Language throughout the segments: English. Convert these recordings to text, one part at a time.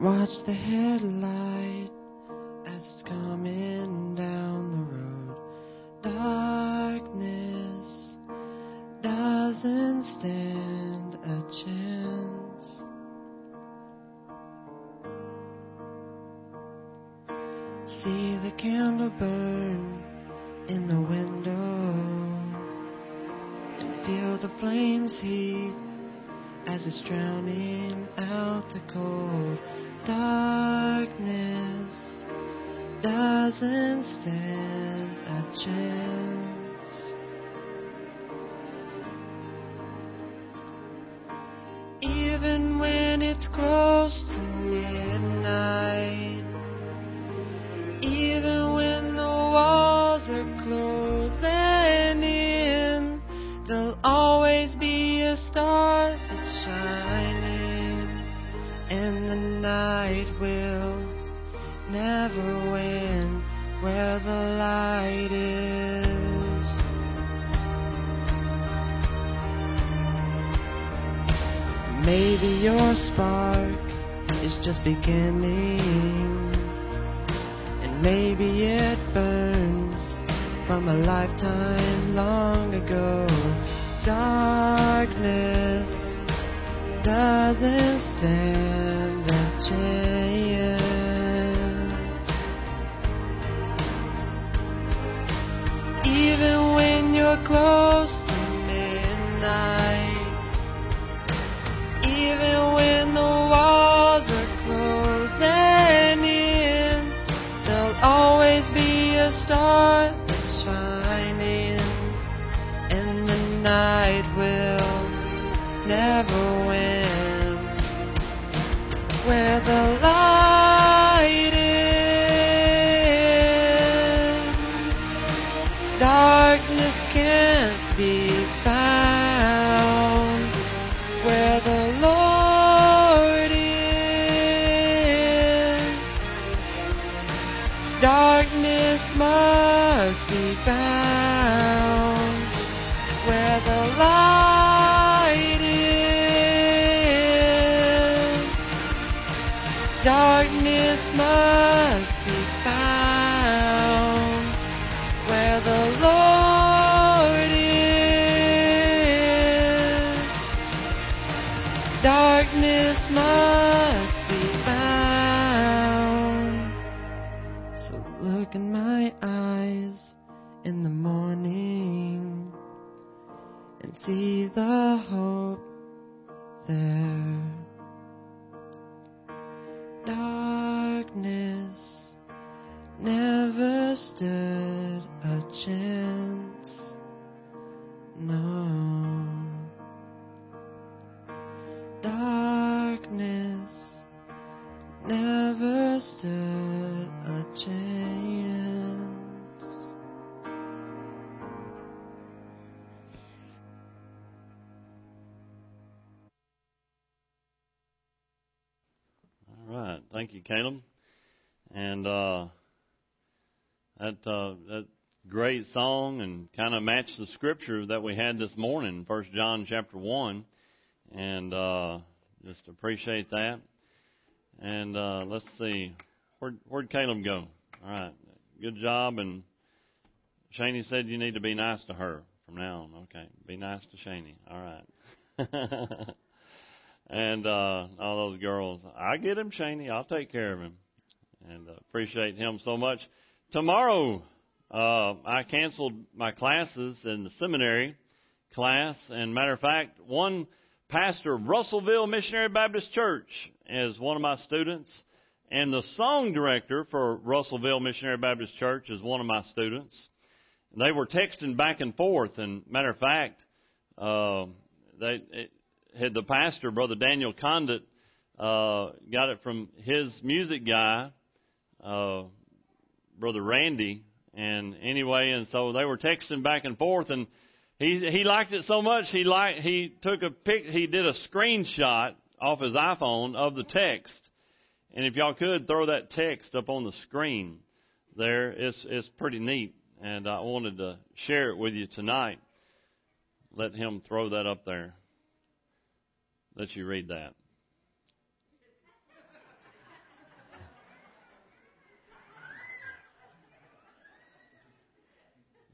watch the headlight it's close to midnight, even when the walls are closing in, there'll always be a star that's shining, and the night will never win where the light is. Your spark is just beginning, and maybe it burns from a lifetime long ago. Darkness doesn't stand a chance. Even when you're close to midnight, darkness must be Thank you, Caleb. And uh, that uh, that great song and kind of matched the scripture that we had this morning, First John chapter one, and uh, just appreciate that. And uh, let's see, where where'd Caleb go? All right, good job. And Shaney said you need to be nice to her from now on. Okay, be nice to Shaney. All right. and uh, all those girls. I get him, Shaney. I'll take care of him, and uh, appreciate him so much. Tomorrow, uh, I canceled my classes in the seminary class, and matter of fact, one pastor of Russellville Missionary Baptist Church is one of my students, and the song director for Russellville Missionary Baptist Church is one of my students. They were texting back and forth, and matter of fact, uh, they. It, had the pastor, Brother Daniel Condit, uh, got it from his music guy, uh, Brother Randy. And anyway, and so they were texting back and forth, and he he liked it so much he liked he took a pic he did a screenshot off his iPhone of the text. And if y'all could throw that text up on the screen there, it's it's pretty neat. And I wanted to share it with you tonight. Let him throw that up there let you read that.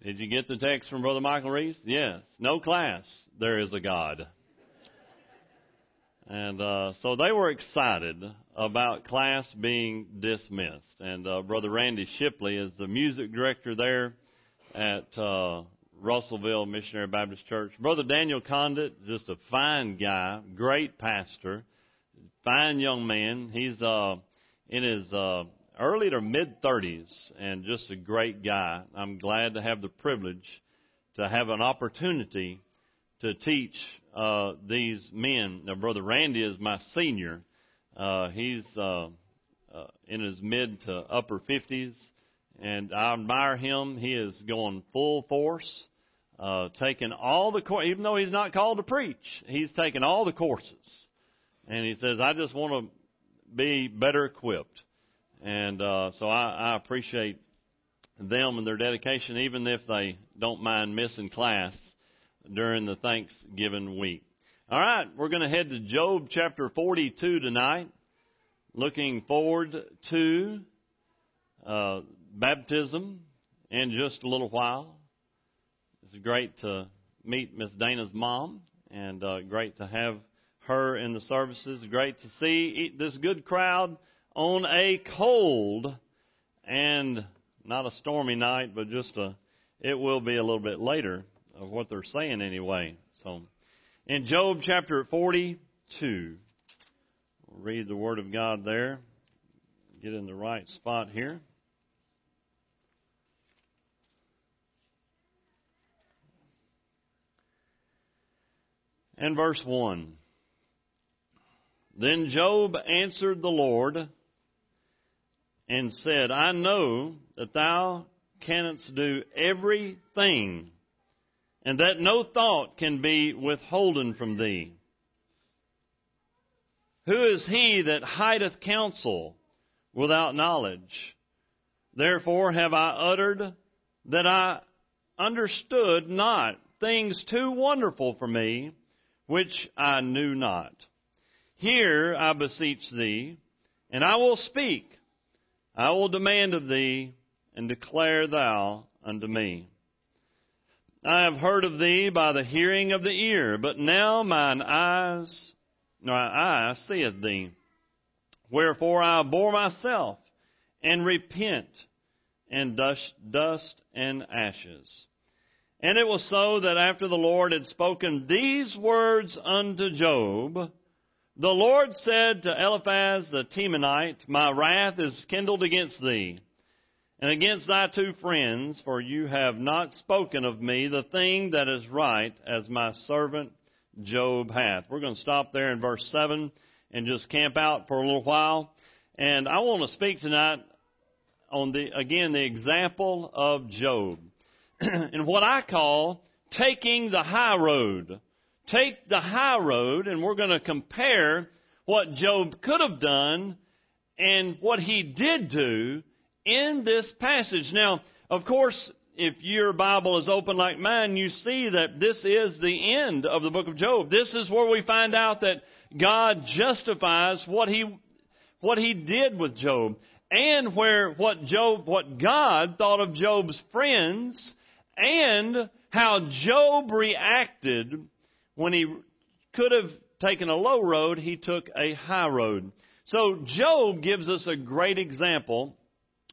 Did you get the text from Brother Michael Reese? Yes. No class. There is a God. And uh, so they were excited about class being dismissed. And uh, Brother Randy Shipley is the music director there at uh, Russellville Missionary Baptist Church. Brother Daniel Condit, just a fine guy, great pastor, fine young man. He's uh, in his uh, early to mid 30s and just a great guy. I'm glad to have the privilege to have an opportunity to teach uh, these men. Now, Brother Randy is my senior. Uh, he's uh, uh, in his mid to upper 50s, and I admire him. He is going full force, uh, taking all the course, even though he's not called to preach, he's taking all the courses. And he says, I just want to be better equipped. And uh, so I, I appreciate them and their dedication, even if they don't mind missing class during the Thanksgiving week. All right, we're going to head to Job chapter 42 tonight, looking forward to uh, baptism in just a little while. It's great to meet Miss Dana's mom, and uh, great to have her in the services. Great to see this good crowd on a cold and not a stormy night, but just a. It will be a little bit later of what they're saying anyway. So, in Job chapter 42, we'll read the Word of God there. Get in the right spot here. And verse 1. Then Job answered the Lord and said, I know that thou canst do everything and that no thought can be withholden from thee. Who is he that hideth counsel without knowledge? Therefore have I uttered that I understood not things too wonderful for me, which I knew not. Hear, I beseech thee, and I will speak. I will demand of thee, and declare thou unto me. I have heard of thee by the hearing of the ear, but now mine eyes, my eye seeth thee. Wherefore I abhor myself, and repent, and dust, dust and ashes. And it was so that after the Lord had spoken these words unto Job, the Lord said to Eliphaz the Temanite, My wrath is kindled against thee and against thy two friends, for you have not spoken of me the thing that is right, as my servant Job hath. We're going to stop there in verse 7 and just camp out for a little while. And I want to speak tonight on the, again, the example of Job. and what I call taking the high road. Take the high road, and we're going to compare what Job could have done and what he did do in this passage. Now, of course, if your Bible is open like mine, you see that this is the end of the book of Job. This is where we find out that God justifies what he, what he did with Job and where what Job, what God thought of Job's friends and how Job reacted when he could have taken a low road, he took a high road. So Job gives us a great example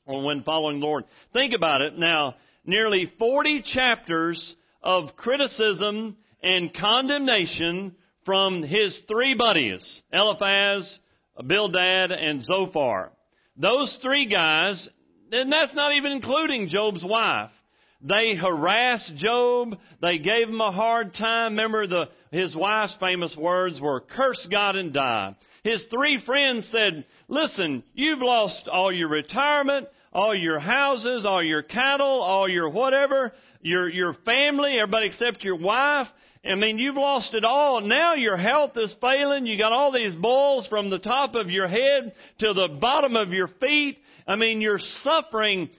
on when following the Lord. Think about it. Now, nearly 40 chapters of criticism and condemnation from his three buddies, Eliphaz, Bildad, and Zophar. Those three guys, and that's not even including Job's wife. They harassed Job. They gave him a hard time. Remember the, his wife's famous words were, curse God and die. His three friends said, listen, you've lost all your retirement all your houses, all your cattle, all your whatever, your, your family, everybody except your wife. I mean, you've lost it all. Now your health is failing. You got all these boils from the top of your head to the bottom of your feet. I mean, you're suffering.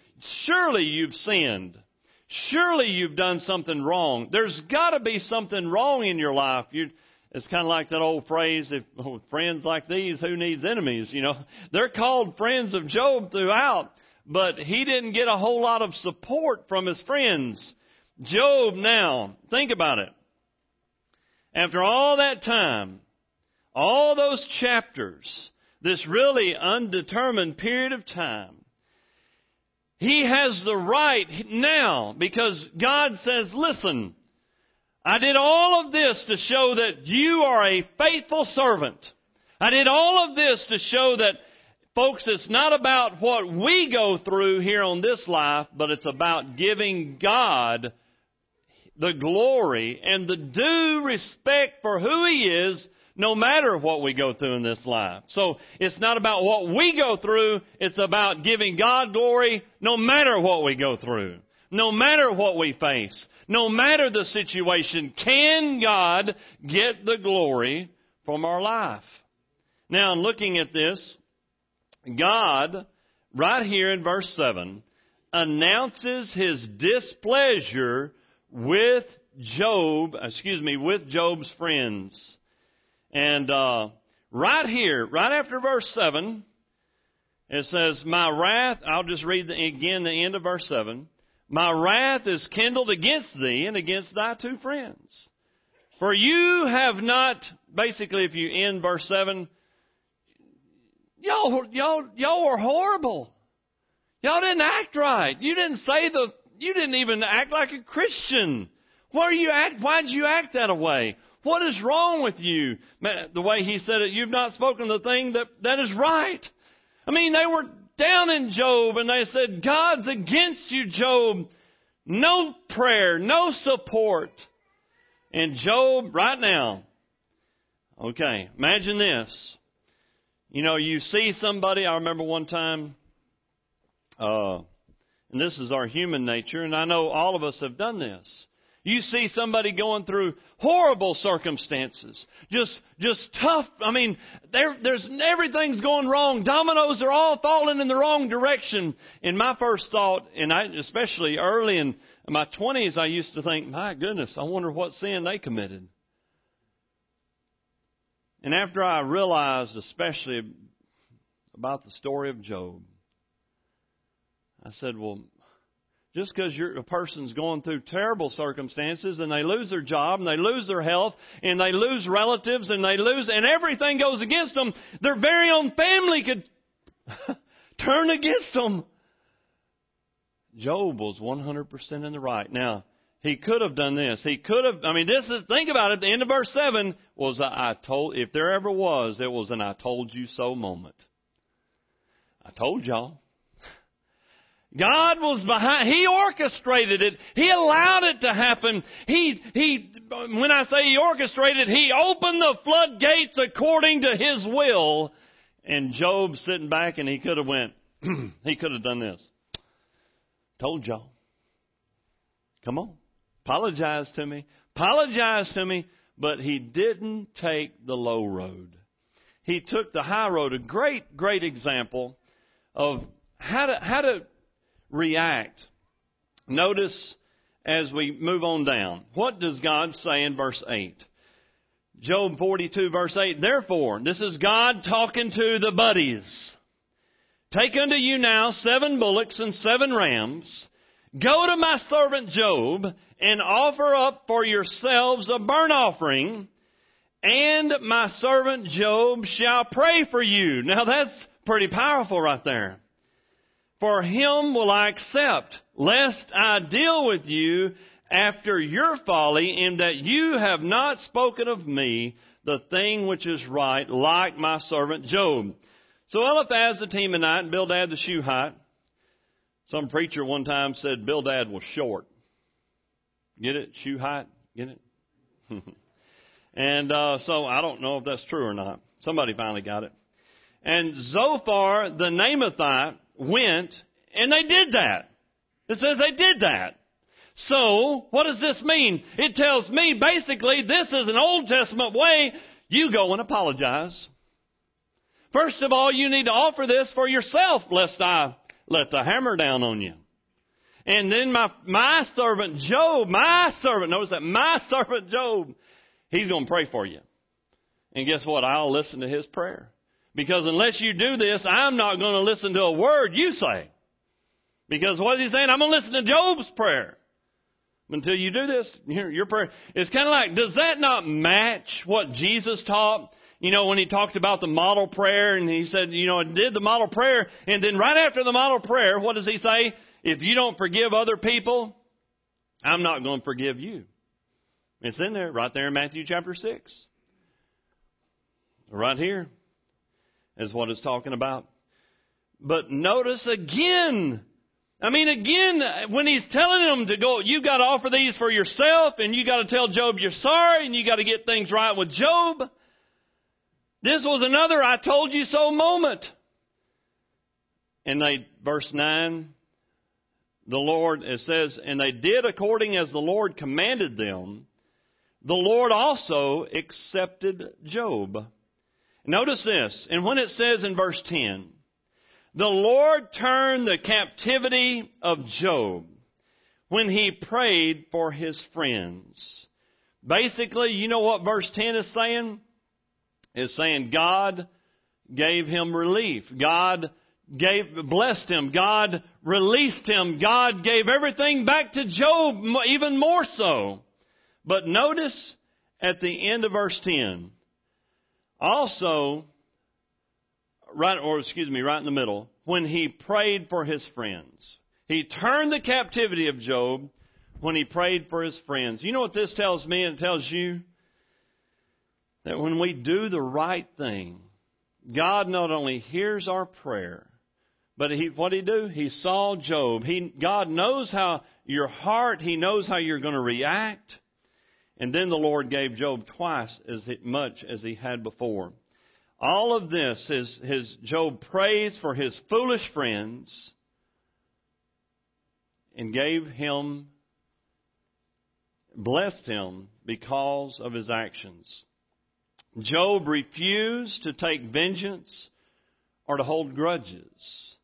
Surely you've sinned. Surely you've done something wrong. There's got to be something wrong in your life. You, it's kind of like that old phrase, if oh, friends like these, who needs enemies? You know, they're called friends of Job throughout but he didn't get a whole lot of support from his friends. Job now, think about it. After all that time, all those chapters, this really undetermined period of time, he has the right now because God says, listen, I did all of this to show that you are a faithful servant. I did all of this to show that, folks, it's not about what we go through here on this life, but it's about giving God the glory and the due respect for who He is no matter what we go through in this life. So it's not about what we go through, it's about giving God glory no matter what we go through. No matter what we face, no matter the situation, can God get the glory from our life? Now, in looking at this, God, right here in verse 7, announces his displeasure with Job, excuse me, with Job's friends. And uh, right here, right after verse 7, it says, My wrath, I'll just read the, again the end of verse 7. My wrath is kindled against thee and against thy two friends. For you have not, basically, if you end verse 7, y'all, y'all, y'all were horrible. Y'all didn't act right. You didn't say the, you didn't even act like a Christian. Why you act, why did you act that way? What is wrong with you? The way he said it, you've not spoken the thing that, that is right. I mean, they were down in Job and they said, God's against you, Job. No prayer, no support. And Job, right now, okay, imagine this. You know, you see somebody, I remember one time, uh, and this is our human nature, and I know all of us have done this. You see somebody going through horrible circumstances, just just tough. I mean, there, there's everything's going wrong. Dominoes are all falling in the wrong direction. And my first thought, and I especially early in my twenties, I used to think, my goodness, I wonder what sin they committed. And after I realized, especially about the story of Job, I said, well, just because a person's going through terrible circumstances and they lose their job and they lose their health and they lose relatives and they lose and everything goes against them, their very own family could turn against them. Job was 100% in the right. Now, he could have done this. He could have, I mean, this is, think about it, the end of verse 7 was a I told, if there ever was, it was an I told you so moment. I told y'all. God was behind, He orchestrated it. He allowed it to happen. He, He, when I say He orchestrated, He opened the floodgates according to His will. And Job sitting back and he could have went, he could have done this. Told y'all. Come on. Apologize to me. Apologize to me. But he didn't take the low road. He took the high road. A great, great example of how to, how to react. Notice as we move on down. What does God say in verse 8? Job 42 verse 8, therefore, this is God talking to the buddies. Take unto you now seven bullocks and seven rams. Go to my servant Job and offer up for yourselves a burnt offering, and my servant Job shall pray for you. Now that's pretty powerful right there. For him will I accept, lest I deal with you after your folly, in that you have not spoken of me the thing which is right, like my servant Job. So Eliphaz the Temanite and Bildad the Shuhite. Some preacher one time said Bildad was short. Get it? Shuhite? Get it? and uh, so I don't know if that's true or not. Somebody finally got it. And Zophar the Naamathite went and they did that. It says they did that. So, what does this mean? It tells me basically this is an Old Testament way you go and apologize. First of all, you need to offer this for yourself, lest I let the hammer down on you. And then my, my servant Job, my servant, notice that, my servant Job, he's going to pray for you. And guess what? I'll listen to his prayer. Because unless you do this, I'm not going to listen to a word you say. Because what is he saying? I'm going to listen to Job's prayer. Until you do this, your, your prayer. It's kind of like, does that not match what Jesus taught? You know, when he talked about the model prayer and he said, you know, did the model prayer and then right after the model prayer, what does he say? If you don't forgive other people, I'm not going to forgive you. It's in there, right there in Matthew chapter 6. Right here is what it's talking about. But notice again, I mean, again, when he's telling them to go, you've got to offer these for yourself, and you've got to tell Job you're sorry, and you've got to get things right with Job. This was another I told you so moment. And they, verse 9, the Lord, it says, and they did according as the Lord commanded them. The Lord also accepted Job. Notice this, and when it says in verse 10, the Lord turned the captivity of Job when he prayed for his friends. Basically, you know what verse 10 is saying? It's saying God gave him relief. God gave, blessed him. God released him. God gave everything back to Job, even more so. But notice at the end of verse 10, also, right, or excuse me, right in the middle, when he prayed for his friends. He turned the captivity of Job when he prayed for his friends. You know what this tells me and it tells you? That when we do the right thing, God not only hears our prayer, but he, what did he do? He saw Job. He, God knows how your heart, He knows how you're going to react. And then the Lord gave Job twice as much as he had before. All of this is his Job prays for his foolish friends and gave him blessed him because of his actions. Job refused to take vengeance or to hold grudges.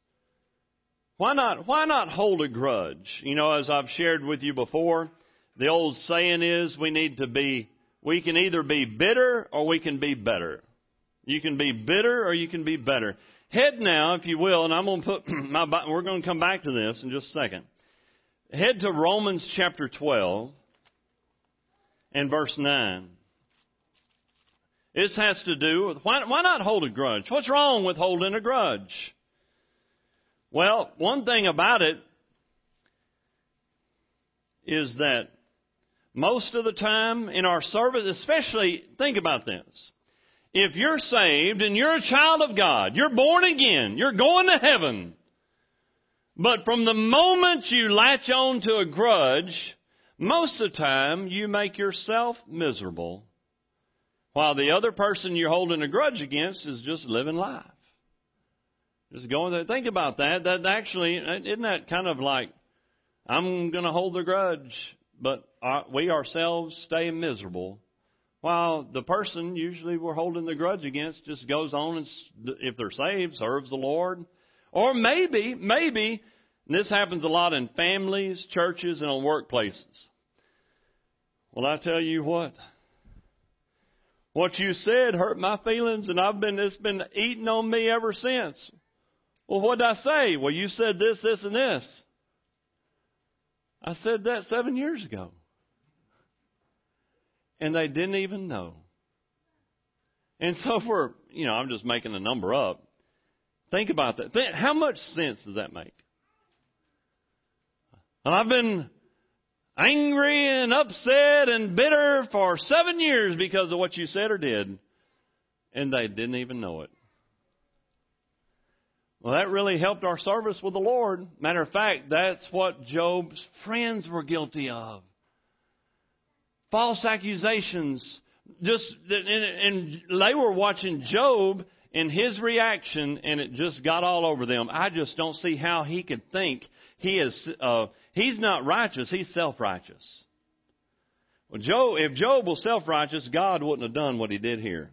Why not, why not hold a grudge? You know, as I've shared with you before, the old saying is we need to be, we can either be bitter or we can be better. You can be bitter or you can be better. Head now, if you will, and I'm going to put my, we're going to come back to this in just a second. Head to Romans chapter 12 and verse 9. This has to do with why, why not hold a grudge? What's wrong with holding a grudge? Well, one thing about it is that most of the time in our service, especially, think about this. If you're saved and you're a child of God, you're born again, you're going to heaven. But from the moment you latch on to a grudge, most of the time you make yourself miserable while the other person you're holding a grudge against is just living life. Just going there. Think about that. That actually, uh, isn't that kind of like, I'm going to hold the grudge but we ourselves stay miserable. While the person usually we're holding the grudge against just goes on and, if they're saved, serves the Lord. Or maybe, maybe, this happens a lot in families, churches, and on workplaces. Well, I tell you what, what you said hurt my feelings, and I've been it's been eating on me ever since. Well, what did I say? Well, you said this, this, and this. I said that seven years ago. And they didn't even know. And so for, you know, I'm just making a number up. Think about that. How much sense does that make? And I've been angry and upset and bitter for seven years because of what you said or did. And they didn't even know it. Well, that really helped our service with the Lord. Matter of fact, that's what Job's friends were guilty of. False accusations. Just, and and they were watching Job and his reaction, and it just got all over them. I just don't see how he could think he is, uh, he's not righteous, he's self-righteous. Well, Job, if Job was self-righteous, God wouldn't have done what he did here.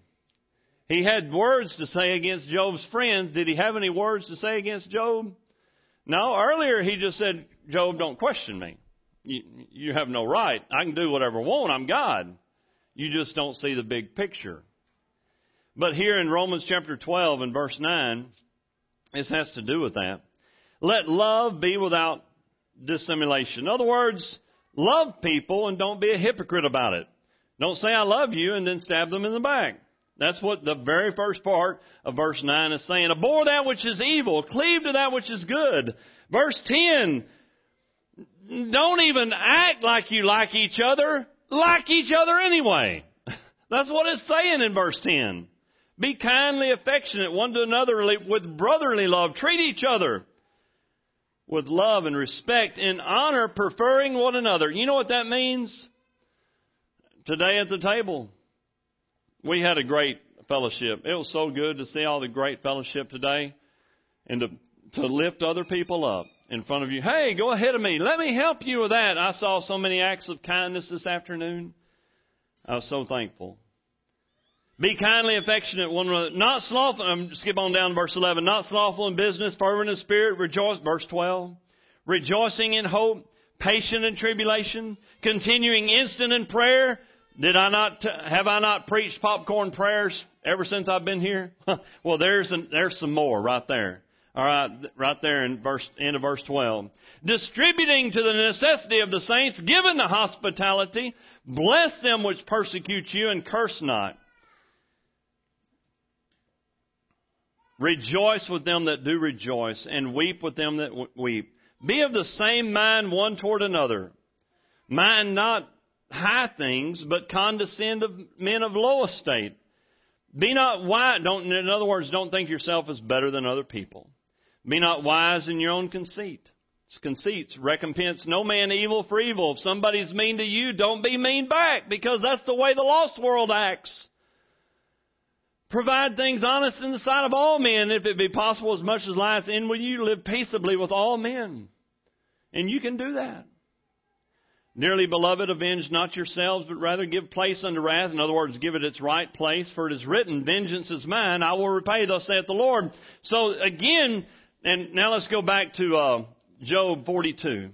He had words to say against Job's friends. Did he have any words to say against Job? No. Earlier he just said, Job, don't question me. You, you have no right. I can do whatever I want. I'm God. You just don't see the big picture. But here in Romans chapter 12 and verse 9, this has to do with that. Let love be without dissimulation. In other words, Love people and don't be a hypocrite about it. Don't say I love you and then stab them in the back. That's what the very first part of verse 9 is saying. Abhor that which is evil, cleave to that which is good. Verse 10, don't even act like you like each other, like each other anyway. That's what it's saying in verse 10. Be kindly affectionate one to another with brotherly love. Treat each other with love and respect, in honor, preferring one another. You know what that means? Today at the table, we had a great fellowship. It was so good to see all the great fellowship today and to, to lift other people up in front of you. Hey, go ahead of me. Let me help you with that. I saw so many acts of kindness this afternoon. I was so thankful. Be kindly affectionate one another. Not slothful. Um, skip on down to verse 11. Not slothful in business, fervent in spirit, rejoice. Verse 12. Rejoicing in hope, patient in tribulation, continuing instant in prayer. Did I not, have I not preached popcorn prayers ever since I've been here? well, there's, an, there's some more right there. All right, right there in verse, end of verse 12. Distributing to the necessity of the saints, giving the hospitality, bless them which persecute you and curse not. Rejoice with them that do rejoice, and weep with them that weep. Be of the same mind one toward another. Mind not high things, but condescend of men of low estate. Be not wise. Don't, in other words, don't think yourself as better than other people. Be not wise in your own conceit. It's conceits. Recompense no man evil for evil. If somebody's mean to you, don't be mean back because that's the way the lost world acts. Provide things honest in the sight of all men, if it be possible, as much as lies in with you, live peaceably with all men. And you can do that. Dearly beloved, avenge not yourselves, but rather give place unto wrath. In other words, give it its right place, for it is written, Vengeance is mine, I will repay, thus saith the Lord. So again, and now let's go back to uh, Job 42.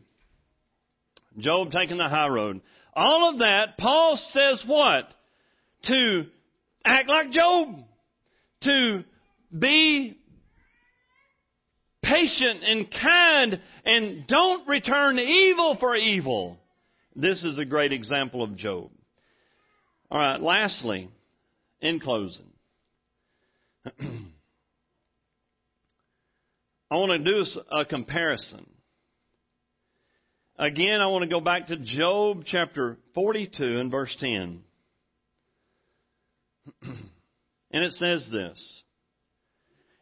Job taking the high road. All of that, Paul says what? To act like Job. To be patient and kind and don't return evil for evil. This is a great example of Job. All right, lastly, in closing, I want to do a comparison. Again, I want to go back to Job chapter 42 and verse 10. and it says this.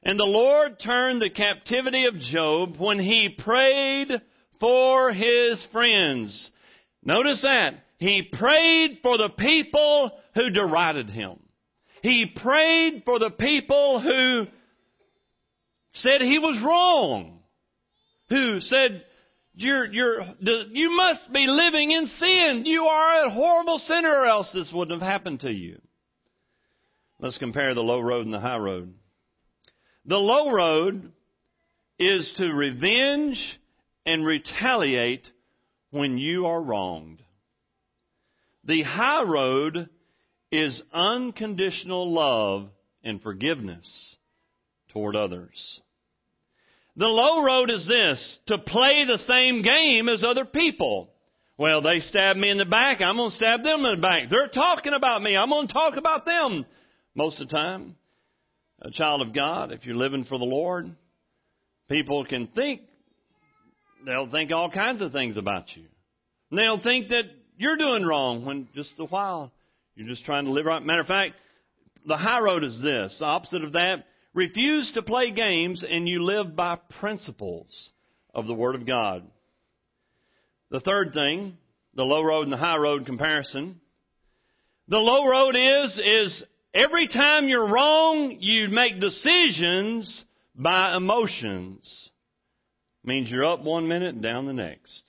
And the Lord turned the captivity of Job when he prayed for his friends. Notice that. He prayed for the people who derided him. He prayed for the people who said he was wrong. Who said, you're, you're, you must be living in sin. You are a horrible sinner or else this wouldn't have happened to you. Let's compare the low road and the high road. The low road is to revenge and retaliate when you are wronged. The high road is unconditional love and forgiveness toward others. The low road is this, to play the same game as other people. Well, they stabbed me in the back, I'm going to stab them in the back. They're talking about me, I'm going to talk about them. Most of the time, a child of God, if you're living for the Lord, people can think, they'll think all kinds of things about you. And they'll think that you're doing wrong when just a while you're just trying to live right. Matter of fact, the high road is this. The opposite of that Refuse to play games and you live by principles of the Word of God. The third thing, the low road and the high road comparison. The low road is, is every time you're wrong, you make decisions by emotions. Means you're up one minute and down the next.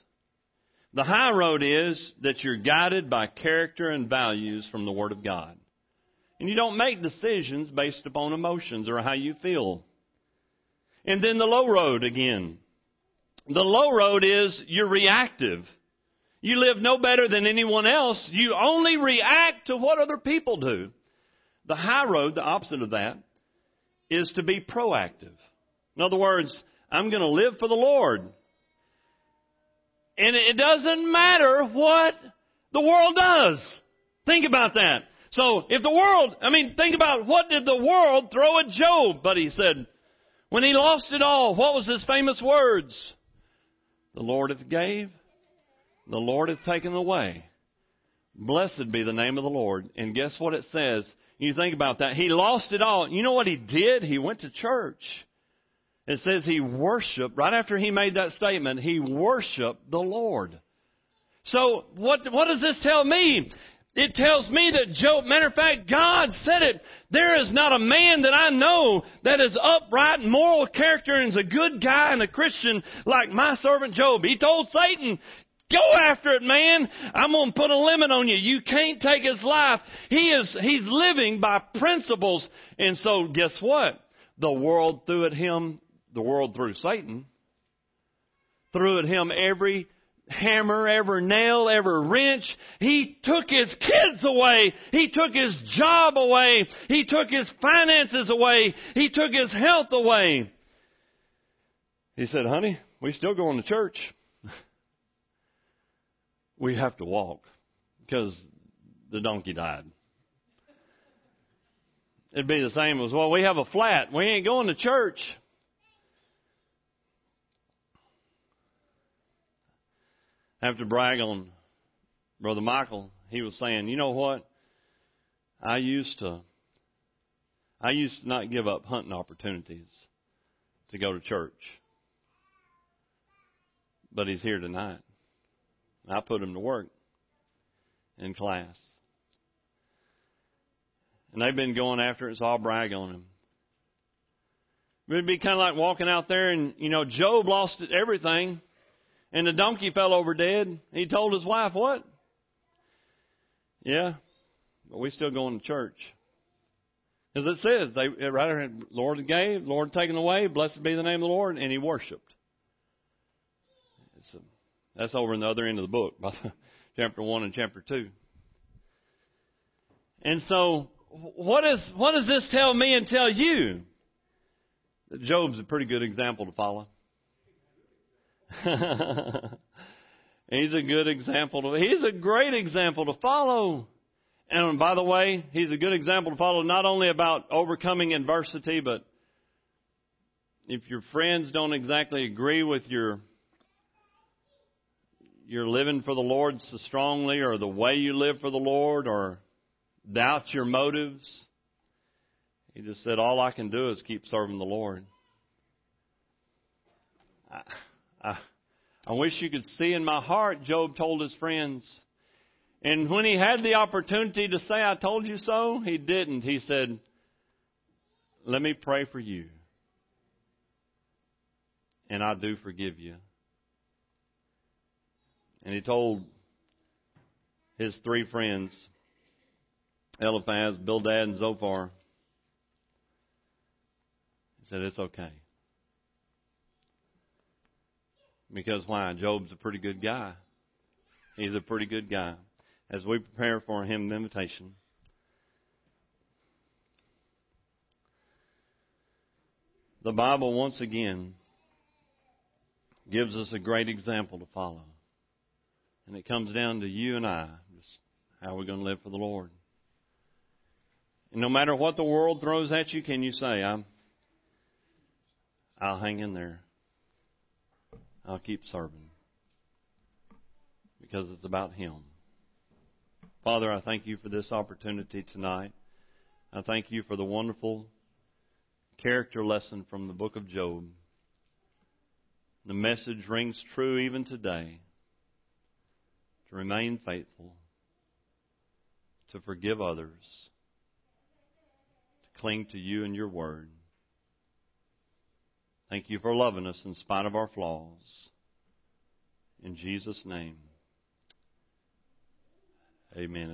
The high road is that you're guided by character and values from the Word of God. And you don't make decisions based upon emotions or how you feel. And then the low road again. The low road is you're reactive. You live no better than anyone else. You only react to what other people do. The high road, the opposite of that, is to be proactive. In other words, I'm going to live for the Lord. and it doesn't matter what the world does. Think about that. So if the world, I mean, think about what did the world throw at Job? But he said, when he lost it all, what was his famous words? The Lord hath gave, the Lord hath taken away. Blessed be the name of the Lord. And guess what it says? You think about that. He lost it all. You know what he did? He went to church. It says he worshiped, right after he made that statement, he worshiped the Lord. So what, what does this tell me? It tells me that Job, matter of fact, God said it. There is not a man that I know that is upright and moral character and is a good guy and a Christian like my servant Job. He told Satan, Go after it, man. I'm going to put a limit on you. You can't take his life. He is, he's living by principles. And so guess what? The world threw at him, the world through Satan, threw at him every hammer, every nail, every wrench. He took his kids away. He took his job away. He took his finances away. He took his health away. He said, honey, we still going to church we have to walk because the donkey died. It'd be the same as, well, we have a flat. We ain't going to church. Have to brag on Brother Michael. He was saying, you know what? I used to, I used to not give up hunting opportunities to go to church. But he's here tonight. I put him to work in class. And they've been going after it, so I'll brag on him. It'd be kind of like walking out there and, you know, Job lost everything and the donkey fell over dead. He told his wife, what? Yeah, but we still going to church. As it says, they, right, here, Lord gave, Lord taken away, blessed be the name of the Lord, and he worshiped. It's a, that's over in the other end of the book, chapter 1 and chapter 2. And so, what, is, what does this tell me and tell you? That Job's a pretty good example to follow. he's a good example to, he's a great example to follow. And by the way, he's a good example to follow not only about overcoming adversity, but if your friends don't exactly agree with your you're living for the Lord so strongly or the way you live for the Lord or doubt your motives. He just said, all I can do is keep serving the Lord. I, I, I wish you could see in my heart, Job told his friends. And when he had the opportunity to say, I told you so, he didn't. He said, let me pray for you. And I do forgive you. And he told his three friends, Eliphaz, Bildad, and Zophar, he said, It's okay. Because why? Job's a pretty good guy. He's a pretty good guy. As we prepare for him invitation, the Bible once again gives us a great example to follow. And it comes down to you and I, just how we're going to live for the Lord. And no matter what the world throws at you, can you say, I'm, I'll hang in there. I'll keep serving. Because it's about Him. Father, I thank you for this opportunity tonight. I thank you for the wonderful character lesson from the book of Job. The message rings true even today to remain faithful, to forgive others, to cling to you and your word. Thank you for loving us in spite of our flaws. In Jesus' name, amen.